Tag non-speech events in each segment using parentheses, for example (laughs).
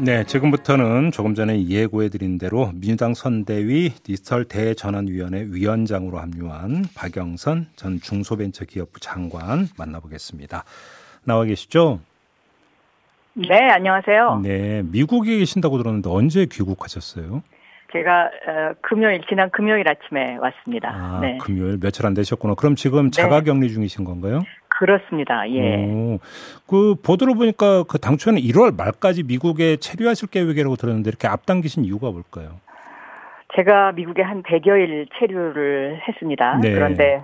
네, 지금부터는 조금 전에 예고해드린 대로 민주당 선대위 디지털 대전환위원회 위원장으로 합류한 박영선 전 중소벤처기업부 장관 만나보겠습니다. 나와 계시죠? 네, 안녕하세요. 네, 미국에 계신다고 들었는데 언제 귀국하셨어요? 제가 어, 금요일 지난 금요일 아침에 왔습니다. 아, 네. 금요일 며칠 안 되셨구나. 그럼 지금 자가격리 중이신 건가요? 그렇습니다. 예. 오, 그 보도를 보니까 그 당초에는 1월 말까지 미국에 체류하실 계획이라고 들었는데 이렇게 앞당기신 이유가 뭘까요? 제가 미국에 한 100여일 체류를 했습니다. 네. 그런데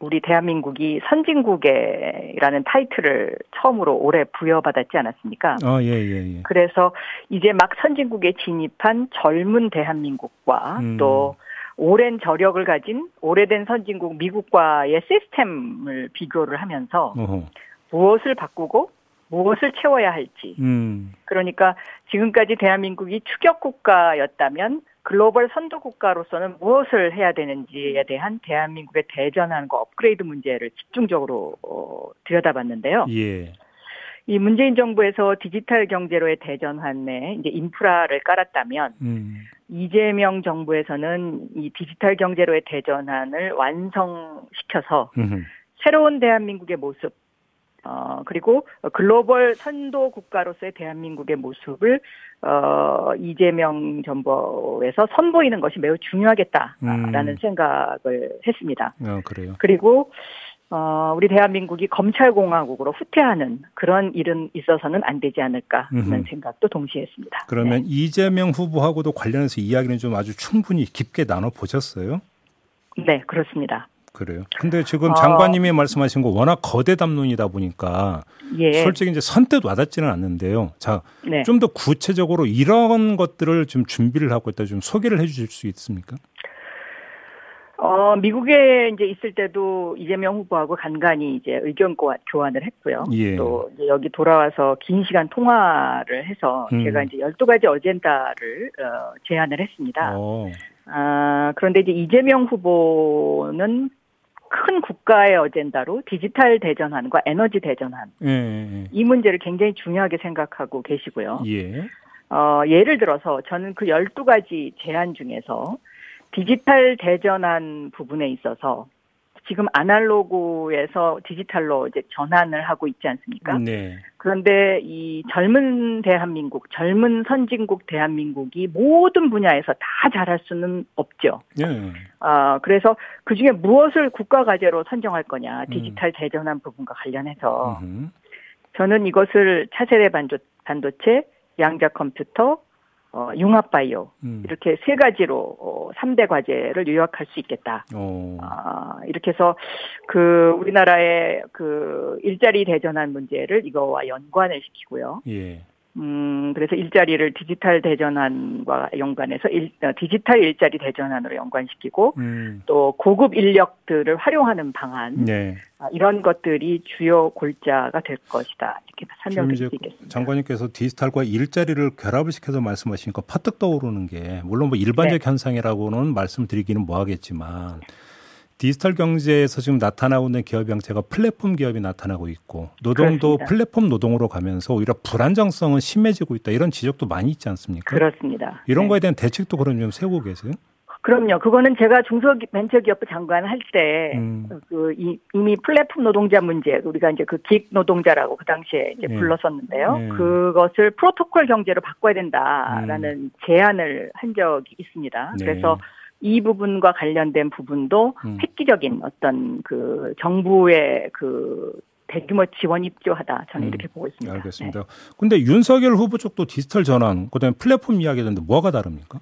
우리 대한민국이 선진국이라는 타이틀을 처음으로 올해 부여받았지 않았습니까? 아, 예, 예, 예. 그래서 이제 막 선진국에 진입한 젊은 대한민국과 음. 또 오랜 저력을 가진 오래된 선진국 미국과의 시스템을 비교를 하면서 어허. 무엇을 바꾸고 무엇을 채워야 할지 음. 그러니까 지금까지 대한민국이 추격 국가였다면 글로벌 선도 국가로서는 무엇을 해야 되는지에 대한 대한민국의 대전환과 업그레이드 문제를 집중적으로 어, 들여다봤는데요. 예. 이 문재인 정부에서 디지털 경제로의 대전환에 이제 인프라를 깔았다면 음. 이재명 정부에서는 이 디지털 경제로의 대전환을 완성시켜서 음흠. 새로운 대한민국의 모습, 어, 그리고 글로벌 선도 국가로서의 대한민국의 모습을, 어, 이재명 정부에서 선보이는 것이 매우 중요하겠다라는 음. 생각을 했습니다. 아, 그래요. 그리고, 어, 우리 대한민국이 검찰공화국으로 후퇴하는 그런 일은 있어서는 안 되지 않을까 하는. 생각도 동시에 했습니다. 그러면 이재명 후보하고도 관련해서 이야기는 좀 아주 충분히 깊게 나눠 보셨어요? 네, 네, 그렇습니다. 그래요. 근데 지금 어. 장관님이 말씀하신 거 워낙 거대 담론이다 보니까 예. 솔직히 이제 선뜻 와닿지는 않는데요. 자, 네. 좀더 구체적으로 이런 것들을 좀 준비를 하고 있다 좀 소개를 해 주실 수 있습니까? 어, 미국에 이제 있을 때도 이재명 후보하고 간간히 이제 의견 고- 교환을 했고요. 예. 또 여기 돌아와서 긴 시간 통화를 해서 음. 제가 이제 12가지 어젠다를 어, 제안을 했습니다. 어. 아, 그런데 이제 이재명 후보는 큰 국가의 어젠다로 디지털 대전환과 에너지 대전환 예, 예, 이 문제를 굉장히 중요하게 생각하고 계시고요. 예. 어, 예를 들어서 저는 그 12가지 제안 중에서 디지털 대전환 부분에 있어서 지금 아날로그에서 디지털로 이제 전환을 하고 있지 않습니까? 네. 그런데 이 젊은 대한민국, 젊은 선진국 대한민국이 모든 분야에서 다 잘할 수는 없죠. 예. 아, 그래서 그 중에 무엇을 국가 과제로 선정할 거냐, 디지털 대전환 부분과 관련해서 음흠. 저는 이것을 차세대 반도, 반도체, 양자 컴퓨터, 어, 융합 바이오 음. 이렇게 세 가지로 어, 3대 과제를 요약할 수 있겠다. 어. 아, 이렇게 해서 그 우리나라의 그 일자리 대전환 문제를 이거와 연관을 시키고요. 예. 음, 그래서 일자리를 디지털 대전환과 연관해서 일, 어, 디지털 일자리 대전환으로 연관시키고 음. 또 고급 인력들을 활용하는 방안 네. 아, 이런 것들이 주요 골자가 될 것이다 이렇게 설명드릴 수 있겠습니다. 장관님께서 디지털과 일자리를 결합을 시켜서 말씀하시니까 퍼뜩 떠오르는 게 물론 뭐 일반적 네. 현상이라고는 말씀드리기는 뭐하겠지만 디지털 경제에서 지금 나타나고 있는 기업 형태가 플랫폼 기업이 나타나고 있고 노동도 그렇습니다. 플랫폼 노동으로 가면서 오히려 불안정성은 심해지고 있다 이런 지적도 많이 있지 않습니까? 그렇습니다. 이런 네. 거에 대한 대책도 그럼 좀 세우고 계세요? 그럼요. 그거는 제가 중소벤처기업부 장관 할 때, 음. 그, 이, 이미 플랫폼 노동자 문제, 우리가 이제 그 기획 노동자라고 그 당시에 이제 네. 불렀었는데요. 네. 그것을 프로토콜 경제로 바꿔야 된다라는 제안을 한 적이 있습니다. 네. 그래서 이 부분과 관련된 부분도 음. 획기적인 어떤 그 정부의 그 대규모 지원 입조하다. 저는 음. 이렇게 보고 있습니다. 네. 알겠습니다. 근데 윤석열 후보 쪽도 디지털 전환, 그다음에 플랫폼 이야기하는데 뭐가 다릅니까?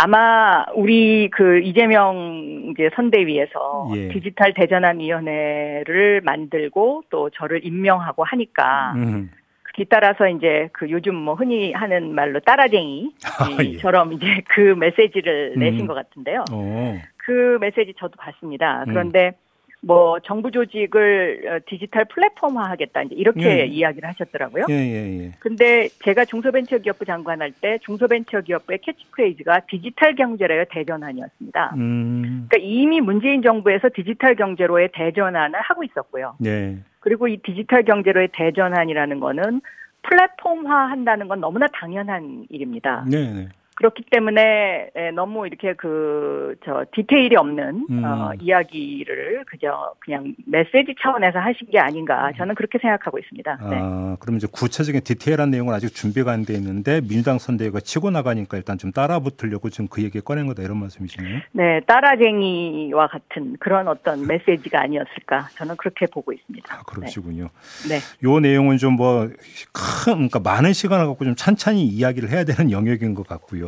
아마 우리 그 이재명 이제 선대위에서 예. 디지털 대전환 위원회를 만들고 또 저를 임명하고 하니까 음. 뒤따라서 이제 그 요즘 뭐 흔히 하는 말로 따라쟁이처럼 아, 예. 이제 그 메시지를 음. 내신 것 같은데요. 어. 그 메시지 저도 봤습니다. 음. 그런데 뭐 정부 조직을 어, 디지털 플랫폼화하겠다 이제 이렇게 예. 이야기를 하셨더라고요. 예, 예, 예. 근데 제가 중소벤처기업부 장관 할 때 중소벤처기업부의 캐치프레이즈가 디지털 경제로의 대전환이었습니다. 음. 그러니까 이미 문재인 정부에서 디지털 경제로의 대전환을 하고 있었고요. 네. 그리고 이 디지털 경제로의 대전환이라는 거는 플랫폼화 한다는 건 너무나 당연한 일입니다. 네, 네. 그렇기 때문에 에, 너무 이렇게 그 저 디테일이 없는 음. 어, 이야기를 그저 그냥 메시지 차원에서 하신 게 아닌가 저는 그렇게 생각하고 있습니다. 네. 아, 그럼 이제 구체적인 디테일한 내용은 아직 준비가 안 돼 있는데 민주당 선대위가 치고 나가니까 일단 좀 따라 붙으려고 지금 그 얘기 꺼낸 거다 이런 말씀이시네요. 네, 따라쟁이와 같은 그런 어떤 메시지가 아니었을까 저는 그렇게 보고 있습니다. 아, 그러시군요. 네. 요 내용은 좀 뭐 큰, 그러니까 많은 시간을 갖고 좀 찬찬히 이야기를 해야 되는 영역인 것 같고요.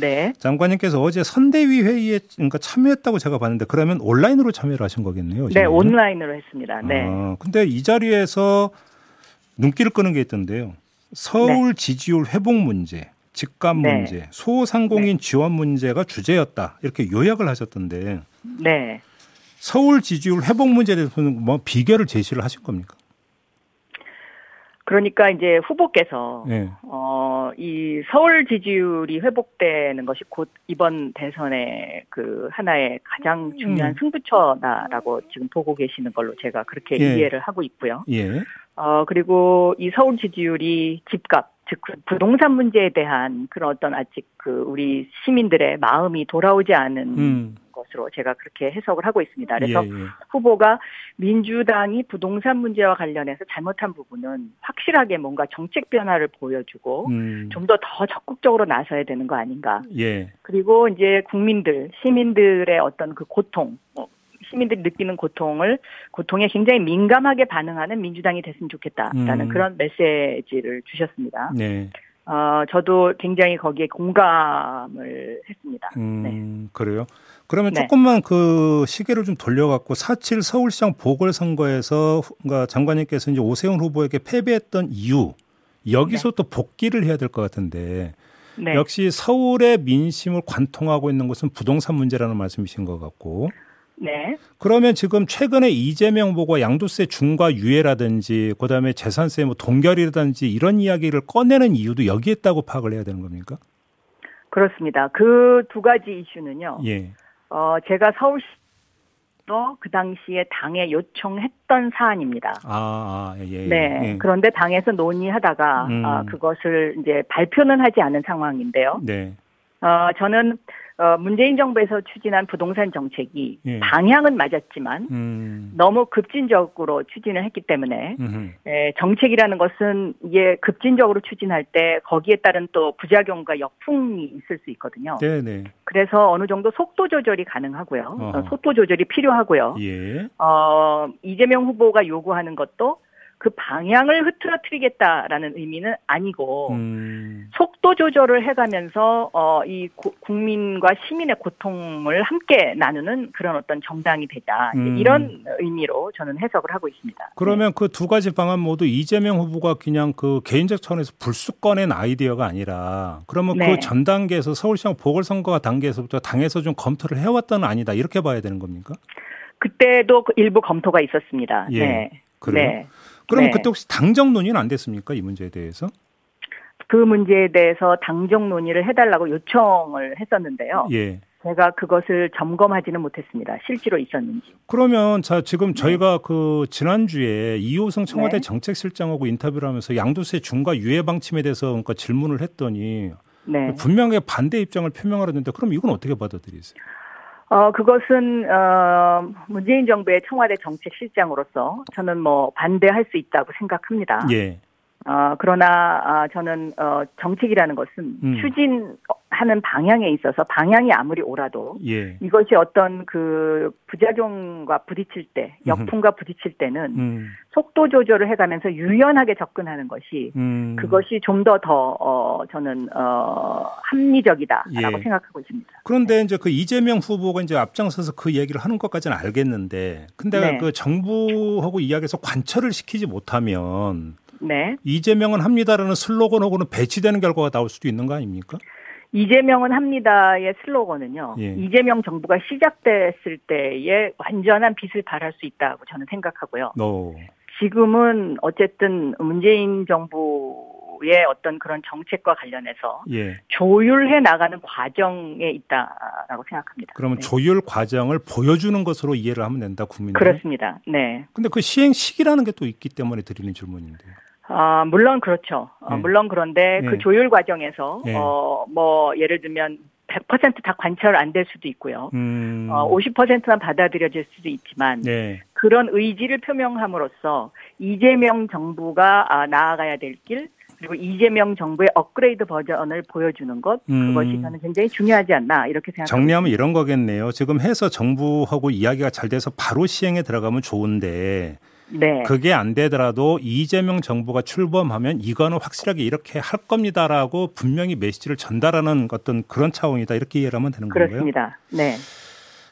네. 장관님께서 어제 선대위 회의에 그러니까 참여했다고 제가 봤는데 그러면 온라인으로 참여를 하신 거겠네요. 네? 온라인으로 했습니다. 네. 아, 근데 이 자리에서 눈길을 끄는 게 있던데요. 서울 지지율 회복 문제, 집값 네. 문제, 소상공인 지원 문제가 주제였다. 이렇게 요약을 하셨던데 네. 서울 지지율 회복 문제에 대해서는 뭐 비결을 제시를 하신 겁니까? 그러니까 이제 후보께서 네. 어, 이 서울 지지율이 회복되는 것이 곧 이번 대선의 그 하나의 가장 중요한 음. 승부처다라고 지금 보고 계시는 걸로 제가 그렇게 예. 이해를 하고 있고요. 예. 어, 그리고 이 서울 지지율이 집값, 즉, 그 부동산 문제에 대한 그런 어떤 아직 그 우리 시민들의 마음이 돌아오지 않은 음. 것으로 제가 그렇게 해석을 하고 있습니다. 그래서 예, 예. 후보가 민주당이 부동산 문제와 관련해서 잘못한 부분은 확실하게 뭔가 정책 변화를 보여주고 음. 좀더 더 적극적으로 나서야 되는 거 아닌가. 예. 그리고 이제 국민들, 시민들의 어떤 그 고통, 뭐 시민들이 느끼는 고통을 고통에 굉장히 민감하게 반응하는 민주당이 됐으면 좋겠다라는 음. 그런 메시지를 주셨습니다. 네. 어, 저도 굉장히 거기에 공감을 했습니다. 음, 네. 그래요. 그러면 네. 조금만 그 시계를 좀 돌려갖고 4.7 서울시장 보궐선거에서 후- 그러니까 장관님께서 이제 오세훈 후보에게 패배했던 이유 여기서 또 복귀를 해야 될 것 같은데 네. 역시 서울의 민심을 관통하고 있는 것은 부동산 문제라는 말씀이신 것 같고 네. 그러면 지금 최근에 이재명 후보가 양도세 중과 유예라든지 그다음에 재산세 뭐 동결이라든지 이런 이야기를 꺼내는 이유도 여기에 있다고 파악을 해야 되는 겁니까? 그렇습니다. 그 두 가지 이슈는요. 예. 어, 제가 서울시도 그 당시에 당에 요청했던 사안입니다. 아, 아 예. 네. 예. 그런데 당에서 논의하다가 음. 아, 그것을 이제 발표는 하지 않은 상황인데요. 네. 어, 저는 어, 문재인 정부에서 추진한 부동산 정책이 예. 방향은 맞았지만 음. 너무 급진적으로 추진을 했기 때문에 음흠. 에, 정책이라는 것은 이게 급진적으로 추진할 때 거기에 따른 또 부작용과 역풍이 있을 수 있거든요. 네네. 그래서 어느 정도 속도 조절이 가능하고요. 어허. 어, 속도 조절이 필요하고요. 예. 어, 이재명 후보가 요구하는 것도 그 방향을 흐트러뜨리겠다라는 의미는 아니고 음. 속도 조절을 해가면서 어, 이 고- 국민과 시민의 고통을 함께 나누는 그런 어떤 정당이 되자 음. 이런 의미로 저는 해석을 하고 있습니다. 그러면 그두 가지 방안 모두 이재명 후보가 그냥 그 개인적 차원에서 불쑥 꺼낸 아이디어가 아니라 그러면 네. 그전 단계에서 서울시장 보궐선거 단계에서부터 당에서 좀 검토를 해왔다는 아니다 이렇게 봐야 되는 겁니까? 그때도 그 일부 검토가 있었습니다. 예. 네. 그래요? 네. 그러면 네. 그때 혹시 당정 논의는 안 됐습니까? 이 문제에 대해서? 그 문제에 대해서 당정 논의를 해달라고 요청을 했었는데요. 예. 제가 그것을 점검하지는 못했습니다. 실제로 있었는지. 그러면 자 지금 저희가 그 지난주에 이호성 청와대 네. 정책실장하고 인터뷰를 하면서 양도세 중과 유예 방침에 대해서 그러니까 질문을 했더니 네. 분명히 반대 입장을 표명하려는데 그럼 이건 어떻게 받아들이세요? 어, 그것은, 어, 문재인 정부의 청와대 정책 실장으로서 저는 뭐 반대할 수 있다고 생각합니다. 예. 어, 그러나, 아, 저는, 어, 정책이라는 것은 음. 추진하는 방향에 있어서 방향이 아무리 옳아도 예. 이것이 어떤 그 부작용과 부딪힐 때, 역풍과 부딪힐 때는 음. 속도 조절을 해가면서 유연하게 접근하는 것이 음. 그것이 좀 더 더, 어, 저는, 어, 합리적이다라고 예. 생각하고 있습니다. 그런데 이제 그 이재명 후보가 이제 앞장서서 그 얘기를 하는 것까지는 알겠는데, 근데 네. 그 정부하고 이야기해서 관철을 시키지 못하면 네. 이재명은 합니다라는 슬로건하고는 배치되는 결과가 나올 수도 있는 거 아닙니까? 이재명은 합니다의 슬로건은요. 예. 이재명 정부가 시작됐을 때에 완전한 빛을 발할 수 있다고 저는 생각하고요. 너 지금은 어쨌든 문재인 정부의 어떤 그런 정책과 관련해서 예. 조율해 나가는 과정에 있다라고 생각합니다. 그러면 네. 조율 과정을 보여주는 것으로 이해를 하면 된다 국민들. 그렇습니다. 네. 근데 그 시행 시기라는 게 또 있기 때문에 드리는 질문인데요. 아, 물론 그렇죠. 어, 네. 물론 그런데 네. 그 조율 과정에서 네. 어, 뭐 예를 들면 100%다 관철 안 될 수도 있고요. 음. 어, 50%만 받아들여질 수도 있지만 네. 그런 의지를 표명함으로써 이재명 정부가 아, 나아가야 될 길 그리고 이재명 정부의 업그레이드 버전을 보여주는 것 음. 그것이 저는 굉장히 중요하지 않나 이렇게 생각합니다. 정리하면 이런 거겠네요. 지금 해서 정부하고 이야기가 잘 돼서 바로 시행에 들어가면 좋은데 네. 그게 안 되더라도 이재명 정부가 출범하면 이거는 확실하게 이렇게 할 겁니다라고 분명히 메시지를 전달하는 어떤 그런 차원이다 이렇게 이해를 하면 되는 건가요? 그렇습니다. 네.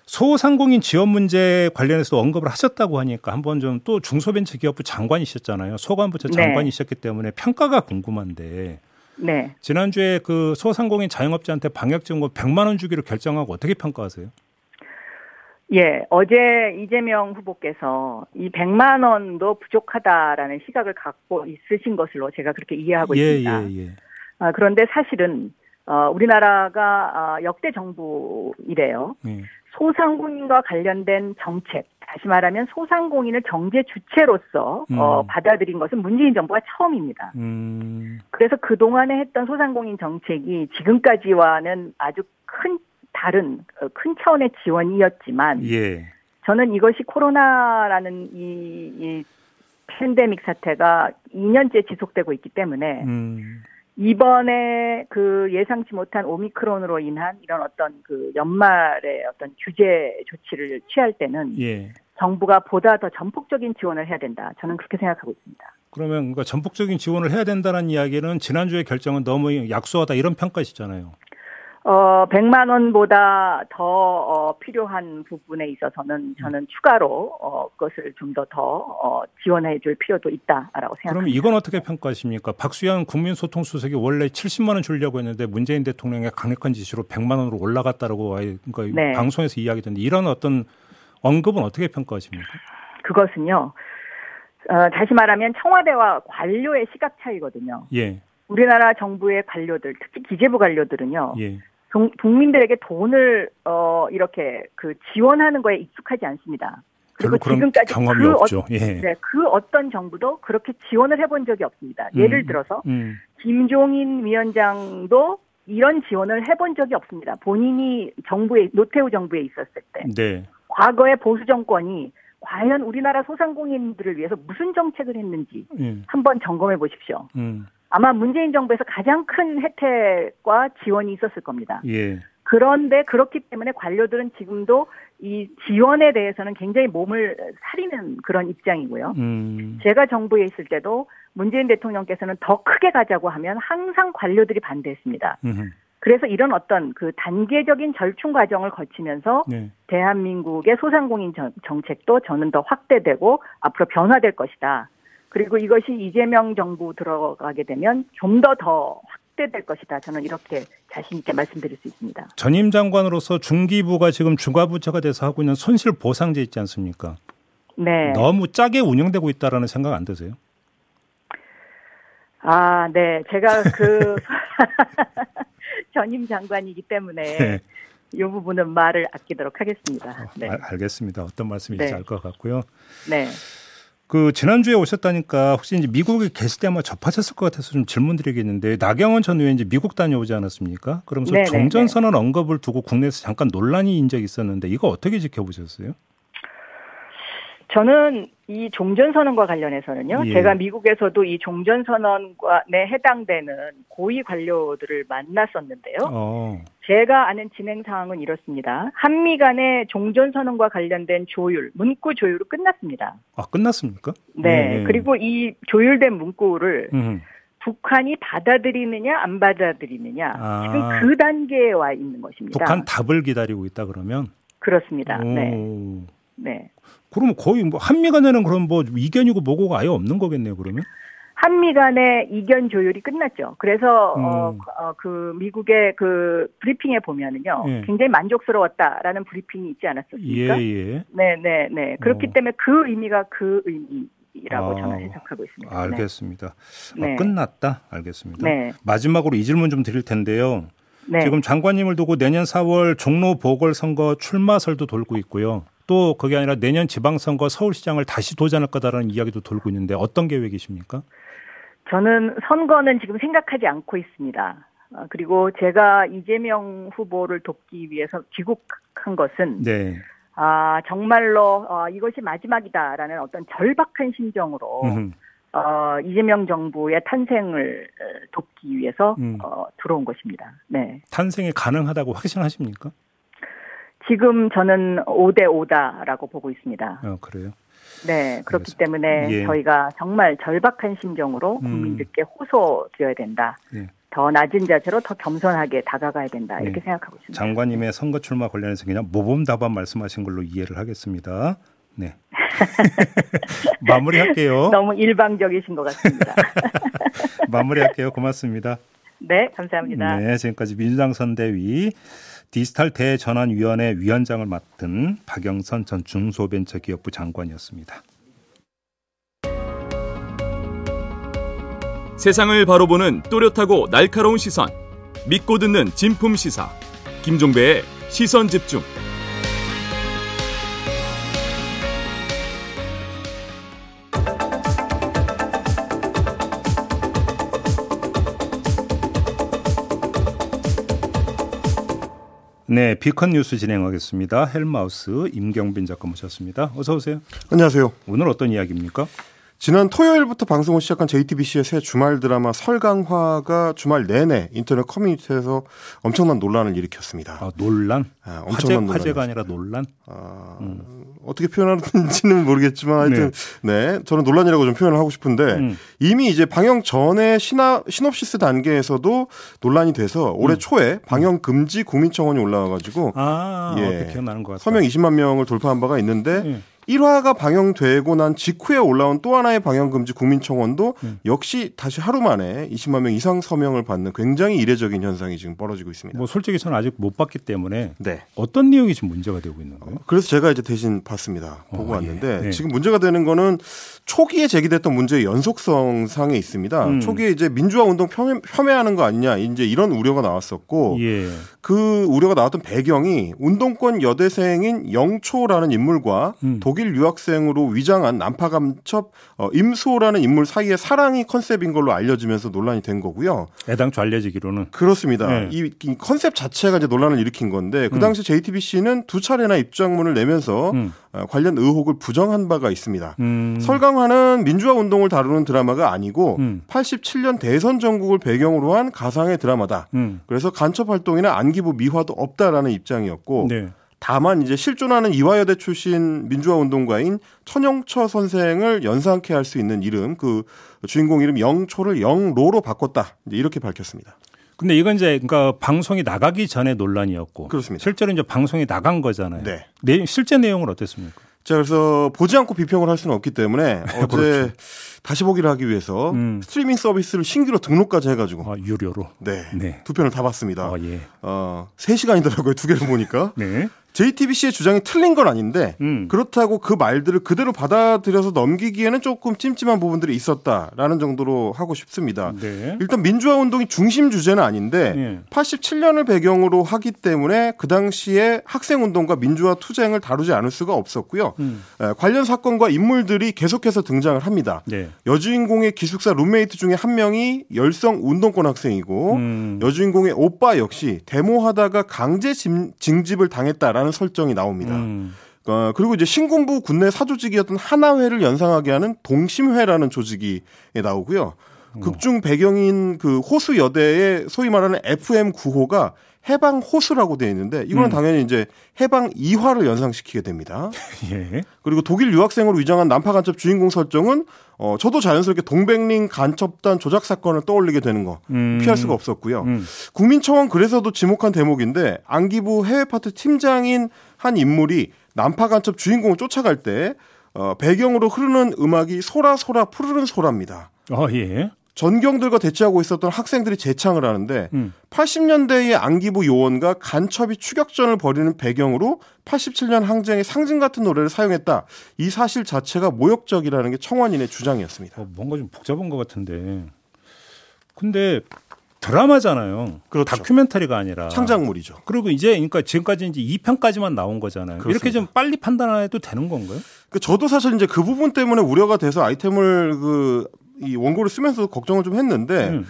소상공인 지원 문제 관련해서 언급을 하셨다고 하니까 한번 좀 또 중소벤처기업부 장관이셨잖아요. 소관부처 네. 장관이셨기 때문에 평가가 궁금한데 네. 지난주에 그 소상공인 자영업자한테 방역 지원금 100만 원 주기로 결정하고 어떻게 평가하세요? 예, 어제 이재명 후보께서 이 100만 원도 부족하다라는 시각을 갖고 있으신 것으로 제가 그렇게 이해하고 예, 있습니다. 예, 예. 아, 그런데 사실은 어, 우리나라가 아, 역대 정부이래요. 예. 소상공인과 관련된 정책, 다시 말하면 소상공인을 정제 주체로서 어, 음. 받아들인 것은 문재인 정부가 처음입니다. 음, 그래서 그동안에 했던 소상공인 정책이 지금까지와는 아주 큰 다른 어, 큰 차원의 지원이었지만 예. 저는 이것이 코로나라는 이, 이 팬데믹 사태가 2년째 지속되고 있기 때문에 음, 이번에 그 예상치 못한 오미크론으로 인한 이런 어떤 그 연말의 어떤 규제 조치를 취할 때는 예. 정부가 보다 더 전폭적인 지원을 해야 된다. 저는 그렇게 생각하고 있습니다. 그러면 그러니까 전폭적인 지원을 해야 된다는 이야기는 지난주의 결정은 너무 약소하다 이런 평가시잖아요. 어, 100만 원보다 더 어, 필요한 부분에 있어서는 저는 추가로 어, 그것을 좀더더 어, 지원해 줄 필요도 있다라고 생각합니다. 그럼 이건 어떻게 평가하십니까? 박수현 국민소통수석이 원래 70만 원 주려고 했는데 문재인 대통령의 강력한 지시로 100만 원으로 올라갔다라고 그러니까 네. 방송에서 이야기했는데 이런 어떤 언급은 어떻게 평가하십니까? 그것은요. 어, 다시 말하면 청와대와 관료의 시각 차이거든요. 예, 우리나라 정부의 관료들, 특히 기재부 관료들은요. 예, 동- 국민들에게 돈을 어, 이렇게 그 지원하는 거에 익숙하지 않습니다. 그리고 지금까지 경험이 그, 어, 없죠. 예, 네, 그 어떤 정부도 그렇게 지원을 해본 적이 없습니다. 예를 음, 들어서 음, 김종인 위원장도 이런 지원을 해본 적이 없습니다. 본인이 정부에 노태우 정부에 있었을 때 네, 과거의 보수 정권이 과연 우리나라 소상공인들을 위해서 무슨 정책을 했는지 예, 한번 점검해 보십시오. 음, 아마 문재인 정부에서 가장 큰 혜택과 지원이 있었을 겁니다. 예, 그런데 그렇기 때문에 관료들은 지금도 이 지원에 대해서는 굉장히 몸을 사리는 그런 입장이고요. 음, 제가 정부에 있을 때도 문재인 대통령께서는 더 크게 가자고 하면 항상 관료들이 반대했습니다. 음, 그래서 이런 어떤 그 단계적인 절충 과정을 거치면서 네, 대한민국의 소상공인 정- 정책도 저는 더 확대되고 앞으로 변화될 것이다. 그리고 이것이 이재명 정부 들어가게 되면 좀더더 확대될 것이다. 저는 이렇게 자신 있게 말씀드릴 수 있습니다. 전임 장관으로서 중기부가 지금 중과부처가 돼서 하고 있는 손실 보상제 있지 않습니까? 네. 너무 짜게 운영되고 있다라는 생각 안 드세요? 아, 네. 제가 그 (laughs) 전임 장관이기 때문에 네. 이 부분은 말을 아끼도록 하겠습니다. 네. 알, 알겠습니다. 어떤 말씀인지 네. 알것 같고요. 네. 그 지난주에 오셨다니까 혹시 이제 미국에 계실 때 아마 접하셨을 것 같아서 좀 질문드리겠는데 나경원 전 의원 이제 미국 다녀오지 않았습니까? 그러면서 네네, 종전선언 언급을 두고 국내에서 잠깐 논란이 인 적이 있었는데 이거 어떻게 지켜보셨어요? 저는 이 종전선언과 관련해서는요, 예. 제가 미국에서도 이 종전선언과에 해당되는 고위 관료들을 만났었는데요. 어, 제가 아는 진행 사항은 이렇습니다. 한미 간의 종전선언과 관련된 조율, 문구 조율은 끝났습니다. 아 끝났습니까? 네. 예. 그리고 이 조율된 문구를 음, 북한이 받아들이느냐 안 받아들이느냐 아. 지금 그 단계에 와 있는 것입니다. 북한 답을 기다리고 있다 그러면. 그렇습니다. 오. 네. 네. 그러면 거의 뭐 한미 간에는 그럼 뭐 이견이고 뭐고가 아예 없는 거겠네요. 그러면. 한미 간의 이견 조율이 끝났죠. 그래서 음. 어, 어, 그 미국의 그 브리핑에 보면은요, 예. 굉장히 만족스러웠다라는 브리핑이 있지 예, 않았었습니까? 예. 네, 네, 네. 그렇기 어. 때문에 그 의미가 그 의미 라고 아, 저는 해석하고 있습니다. 알겠습니다. 네. 아, 끝났다. 알겠습니다. 네, 마지막으로 이 질문 좀 드릴 텐데요. 네. 지금 장관님을 두고 내년 4월 종로 보궐선거 출마설도 돌고 있고요. 또 그게 아니라 내년 지방선거 서울시장을 다시 도전할 거다라는 이야기도 돌고 있는데 어떤 계획이십니까? 저는 선거는 지금 생각하지 않고 있습니다. 어, 그리고 제가 이재명 후보를 돕기 위해서 귀국한 것은 네. 아 정말로 어, 이것이 마지막이다라는 어떤 절박한 심정으로 음, 어, 이재명 정부의 탄생을 어, 돕기 위해서 음. 어, 들어온 것입니다. 네. 탄생이 가능하다고 확신하십니까? 지금 저는 5대 5다라고 보고 있습니다. 어, 그래요. 네. 그렇기 알겠습니다. 때문에 예. 저희가 정말 절박한 심정으로 음. 국민들께 호소드려야 된다. 예. 더 낮은 자세로 더 겸손하게 다가가야 된다. 이렇게 네. 생각하고 있습니다. 장관님의 선거 출마 관련해서 그냥 모범답안 말씀하신 걸로 이해를 하겠습니다. 네. (laughs) 마무리할게요. 너무 일방적이신 것 같습니다. (laughs) 마무리할게요. 고맙습니다. 네, 감사합니다. 네, 지금까지 민주당 선대위 디지털 대전환위원회 위원장을 맡은 박영선 전 중소벤처기업부 장관이었습니다. 세상을 바로 보는 또렷하고 날카로운 시선. 믿고 듣는 진품 시사. 김종배의 시선 집중. 네, 비컨 뉴스 진행하겠습니다. 헬마우스 임경빈 작가 모셨습니다. 어서 오세요. 안녕하세요. 오늘 어떤 이야기입니까? 지난 토요일부터 방송을 시작한 JTBC의 새 주말 드라마 설강화가 주말 내내 인터넷 커뮤니티에서 엄청난 논란을 일으켰습니다. 아, 논란. 아, 화제, 엄청난 화제가 논란이었습니다. 아니라 논란. 아, 어떻게 표현하는지는 모르겠지만 하여튼 네. 저는 논란이라고 좀 표현을 하고 싶은데 음. 이미 이제 방영 전에 시나, 시놉시스 단계에서도 논란이 돼서 올해 초에 방영 금지 국민청원이 올라와 가지고 아, 예. 것 같다. 서명 20만 명을 돌파한 바가 있는데 예. 1화가 방영되고 난 직후에 올라온 또 하나의 방영금지 국민청원도 음. 역시 다시 하루 만에 20만 명 이상 서명을 받는 굉장히 이례적인 현상이 지금 벌어지고 있습니다. 뭐 솔직히 저는 아직 못 봤기 때문에 네. 어떤 내용이 지금 문제가 되고 있는 거예요? 그래서 제가 이제 대신 봤습니다. 어, 보고 예. 왔는데 네. 지금 문제가 되는 거는 초기에 제기됐던 문제의 연속성 상에 있습니다. 음. 초기에 이제 민주화 운동 폄훼, 훼매하는 거 아니냐 이제 이런 우려가 나왔었고 예. 그 우려가 나왔던 배경이 운동권 여대생인 영초라는 인물과 음. 독일 유학생으로 위장한 난파감첩 어, 임수호라는 인물 사이의 사랑이 컨셉인 걸로 알려지면서 논란이 된 거고요. 애당초 알려지기로는 그렇습니다. 네. 이, 이 컨셉 자체가 이제 논란을 일으킨 건데 그 음. 당시 JTBC는 두 차례나 입장문을 내면서 음. 어, 관련 의혹을 부정한 바가 있습니다. 음. 설강화는 민주화 운동을 다루는 드라마가 아니고 음. 87년 대선 전국을 배경으로 한 가상의 드라마다. 음. 그래서 간첩 활동이나 안기부 미화도 없다라는 입장이었고 네. 다만 이제 실존하는 이화여대 출신 민주화 운동가인 천영처 선생을 연상케 할 수 있는 이름 그 주인공 이름 영초를 영로로 바꿨다 이렇게 밝혔습니다. 근데 이건 이제 그러니까 방송이 나가기 전에 논란이었고 그렇습니다. 실제로 이제 방송이 나간 거잖아요. 네. 내- 실제 내용은 어땠습니까? 자 그래서 보지 않고 비평을 할 수는 없기 때문에 (laughs) 어제 그렇죠. 다시 보기를 하기 위해서 음. 스트리밍 서비스를 신규로 등록까지 해가지고 아, 유료로. 네. 네. 두 편을 다 봤습니다. 아, 예. 어, 3시간이더라고요. 두 개를 보니까. (laughs) 네. JTBC의 주장이 틀린 건 아닌데 음. 그렇다고 그 말들을 그대로 받아들여서 넘기기에는 조금 찜찜한 부분들이 있었다라는 정도로 하고 싶습니다. 네. 일단 민주화 운동이 중심 주제는 아닌데 예. 87년을 배경으로 하기 때문에 그 당시에 학생 운동과 민주화 투쟁을 다루지 않을 수가 없었고요. 음. 에, 관련 사건과 인물들이 계속해서 등장을 합니다. 네. 여주인공의 기숙사 룸메이트 중에 한 명이 열성 운동권 학생이고 음. 여주인공의 오빠 역시 데모하다가 강제 징- 징집을 당했다라는 설정이 나옵니다. 음. 어, 그리고 이제 신군부 군내 사조직이었던 하나회를 연상하게 하는 동심회라는 조직이 나오고요. 극중 배경인 그 호수 여대의 소위 말하는 FM 9호가 해방 호수라고 되어 있는데 이거는 음. 당연히 이제 해방 2화를 연상시키게 됩니다. (laughs) 예. 그리고 독일 유학생으로 위장한 난파 간첩 주인공 설정은 어 저도 자연스럽게 동백링 간첩단 조작 사건을 떠올리게 되는 거 음. 피할 수가 없었고요. 음. 국민청원 그래서도 지목한 대목인데 안기부 해외 파트 팀장인 한 인물이 난파 간첩 주인공을 쫓아갈 때 어, 배경으로 흐르는 음악이 소라 소라 푸르른 소라입니다. 아 예. 전경들과 대치하고 있었던 학생들이 재창을 하는데 음. 80년대의 안기부 요원과 간첩이 추격전을 벌이는 배경으로 87년 항쟁의 상징 같은 노래를 사용했다. 이 사실 자체가 모욕적이라는 게 청원인의 주장이었습니다. 어, 뭔가 좀 복잡한 것 같은데. 근데 드라마잖아요. 그렇죠. 다큐멘터리가 아니라. 창작물이죠. 그리고 이제 그러니까 지금까지 이제 2편까지만 나온 거잖아요. 그렇습니다. 이렇게 좀 빨리 판단해도 되는 건가요? 그 저도 사실 이제 그 부분 때문에 우려가 돼서 아이템을 그 이 원고를 쓰면서 걱정을 좀 했는데 음.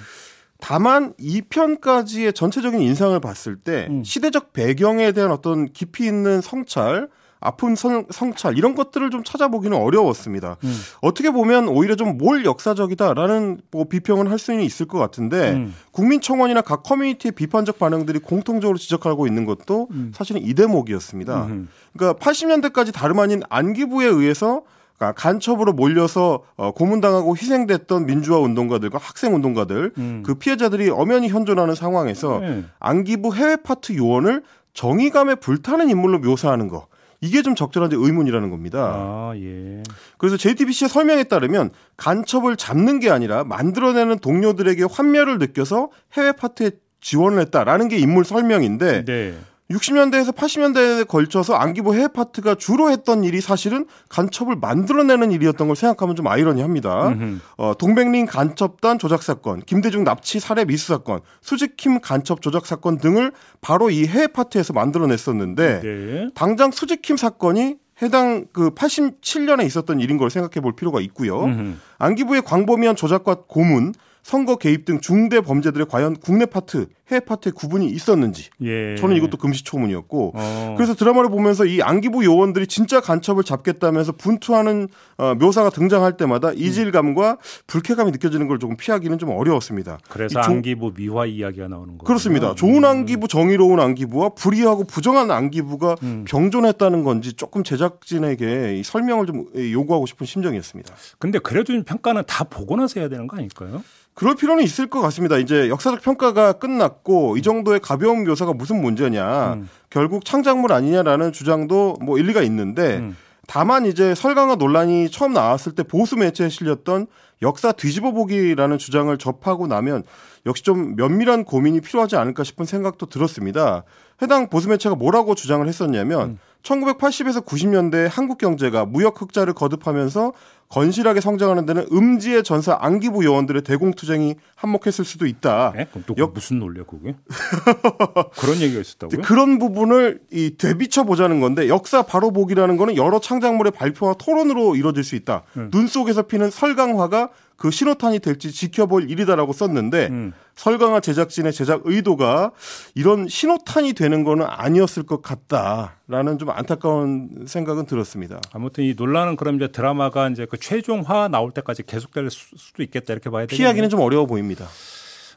다만 2편까지의 전체적인 인상을 봤을 때 음. 시대적 배경에 대한 어떤 깊이 있는 성찰, 아픈 성, 성찰 이런 것들을 좀 찾아보기는 어려웠습니다. 음. 어떻게 보면 오히려 좀 몰 역사적이다라는 뭐 비평은 할 수는 있을 것 같은데 음. 국민청원이나 각 커뮤니티의 비판적 반응들이 공통적으로 지적하고 있는 것도 사실은 이 대목이었습니다. 음. 그러니까 80년대까지 다름 아닌 안기부에 의해서 그러니까 간첩으로 몰려서 어, 고문당하고 희생됐던 민주화 운동가들과 학생 운동가들 음. 그 피해자들이 엄연히 현존하는 상황에서 네. 안기부 해외 파트 요원을 정의감에 불타는 인물로 묘사하는 거 이게 좀 적절한지 의문이라는 겁니다. 아, 예. 그래서 JTBC의 설명에 따르면 간첩을 잡는 게 아니라 만들어내는 동료들에게 환멸을 느껴서 해외 파트에 지원을 했다라는 게 인물 설명인데 네. 60년대에서 80년대에 걸쳐서 안기부 해외 파트가 주로 했던 일이 사실은 간첩을 만들어내는 일이었던 걸 생각하면 좀 아이러니합니다. 음흠. 어, 동백린 간첩단 조작 사건, 김대중 납치 살해 미수 사건, 수직킴 간첩 조작 사건 등을 바로 이 해외 파트에서 만들어냈었는데 네. 당장 수직킴 사건이 해당 그 87년에 있었던 일인 걸 생각해 볼 필요가 있고요. 음흠. 안기부의 광범위한 조작과 고문, 선거 개입 등 중대 범죄들에 과연 국내 파트, 해외 파트의 구분이 있었는지 예. 저는 이것도 금시초문이었고 어. 그래서 드라마를 보면서 이 안기부 요원들이 진짜 간첩을 잡겠다면서 분투하는 어, 묘사가 등장할 때마다 이질감과 불쾌감이 느껴지는 걸 조금 피하기는 좀 어려웠습니다. 그래서 이 조- 안기부 미화 이야기가 나오는 거예요. 그렇습니다. 좋은 안기부, 정의로운 안기부와 불의하고 부정한 안기부가 음. 병존했다는 건지 조금 제작진에게 이 설명을 좀 요구하고 싶은 심정이었습니다. 근데 그래도 좀 평가는 다 보고 나서 해야 되는 거 아닐까요? 그럴 필요는 있을 것 같습니다. 이제 역사적 평가가 끝났고 이 정도의 가벼운 묘사가 무슨 문제냐. 음. 결국 창작물 아니냐라는 주장도 뭐 일리가 있는데 음. 다만 이제 설강화 논란이 처음 나왔을 때 보수 매체에 실렸던 역사 뒤집어 보기라는 주장을 접하고 나면 역시 좀 면밀한 고민이 필요하지 않을까 싶은 생각도 들었습니다. 해당 보수 매체가 뭐라고 주장을 했었냐면 1980에서 90년대 한국 경제가 무역 흑자를 거듭하면서 건실하게 성장하는 데는 음지의 전사 안기부 요원들의 대공투쟁이 한몫했을 수도 있다. 예? 그럼 또 역- 무슨 논리야 그게? (laughs) 그런 얘기가 있었다고요? 그런 부분을 이 되비쳐 보자는 건데 역사 바로 보기라는 거는 여러 창작물의 발표와 토론으로 이루어질 수 있다. 음. 눈 속에서 피는 설강화가 그 신호탄이 될지 지켜볼 일이다라고 썼는데 음. 설강화 제작진의 제작 의도가 이런 신호탄이 되는 거는 아니었을 것 같다라는 좀 안타까운 생각은 들었습니다. 아무튼 이 논란은 그럼 이제 드라마가 이제 그 최종화 나올 때까지 계속될 수- 수도 있겠다 이렇게 봐야 되겠네요. 피하기는 좀 어려워 보입니다.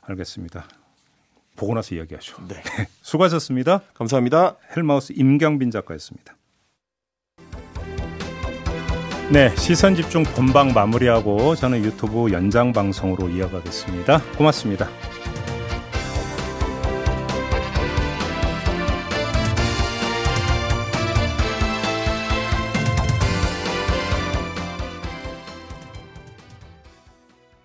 알겠습니다. 보고 나서 이야기하죠. 네. (laughs) 수고하셨습니다. 감사합니다. 헬마우스 임경빈 작가였습니다. 네, 시선 집중 본방 마무리하고 저는 유튜브 연장 방송으로 이어가겠습니다. 고맙습니다.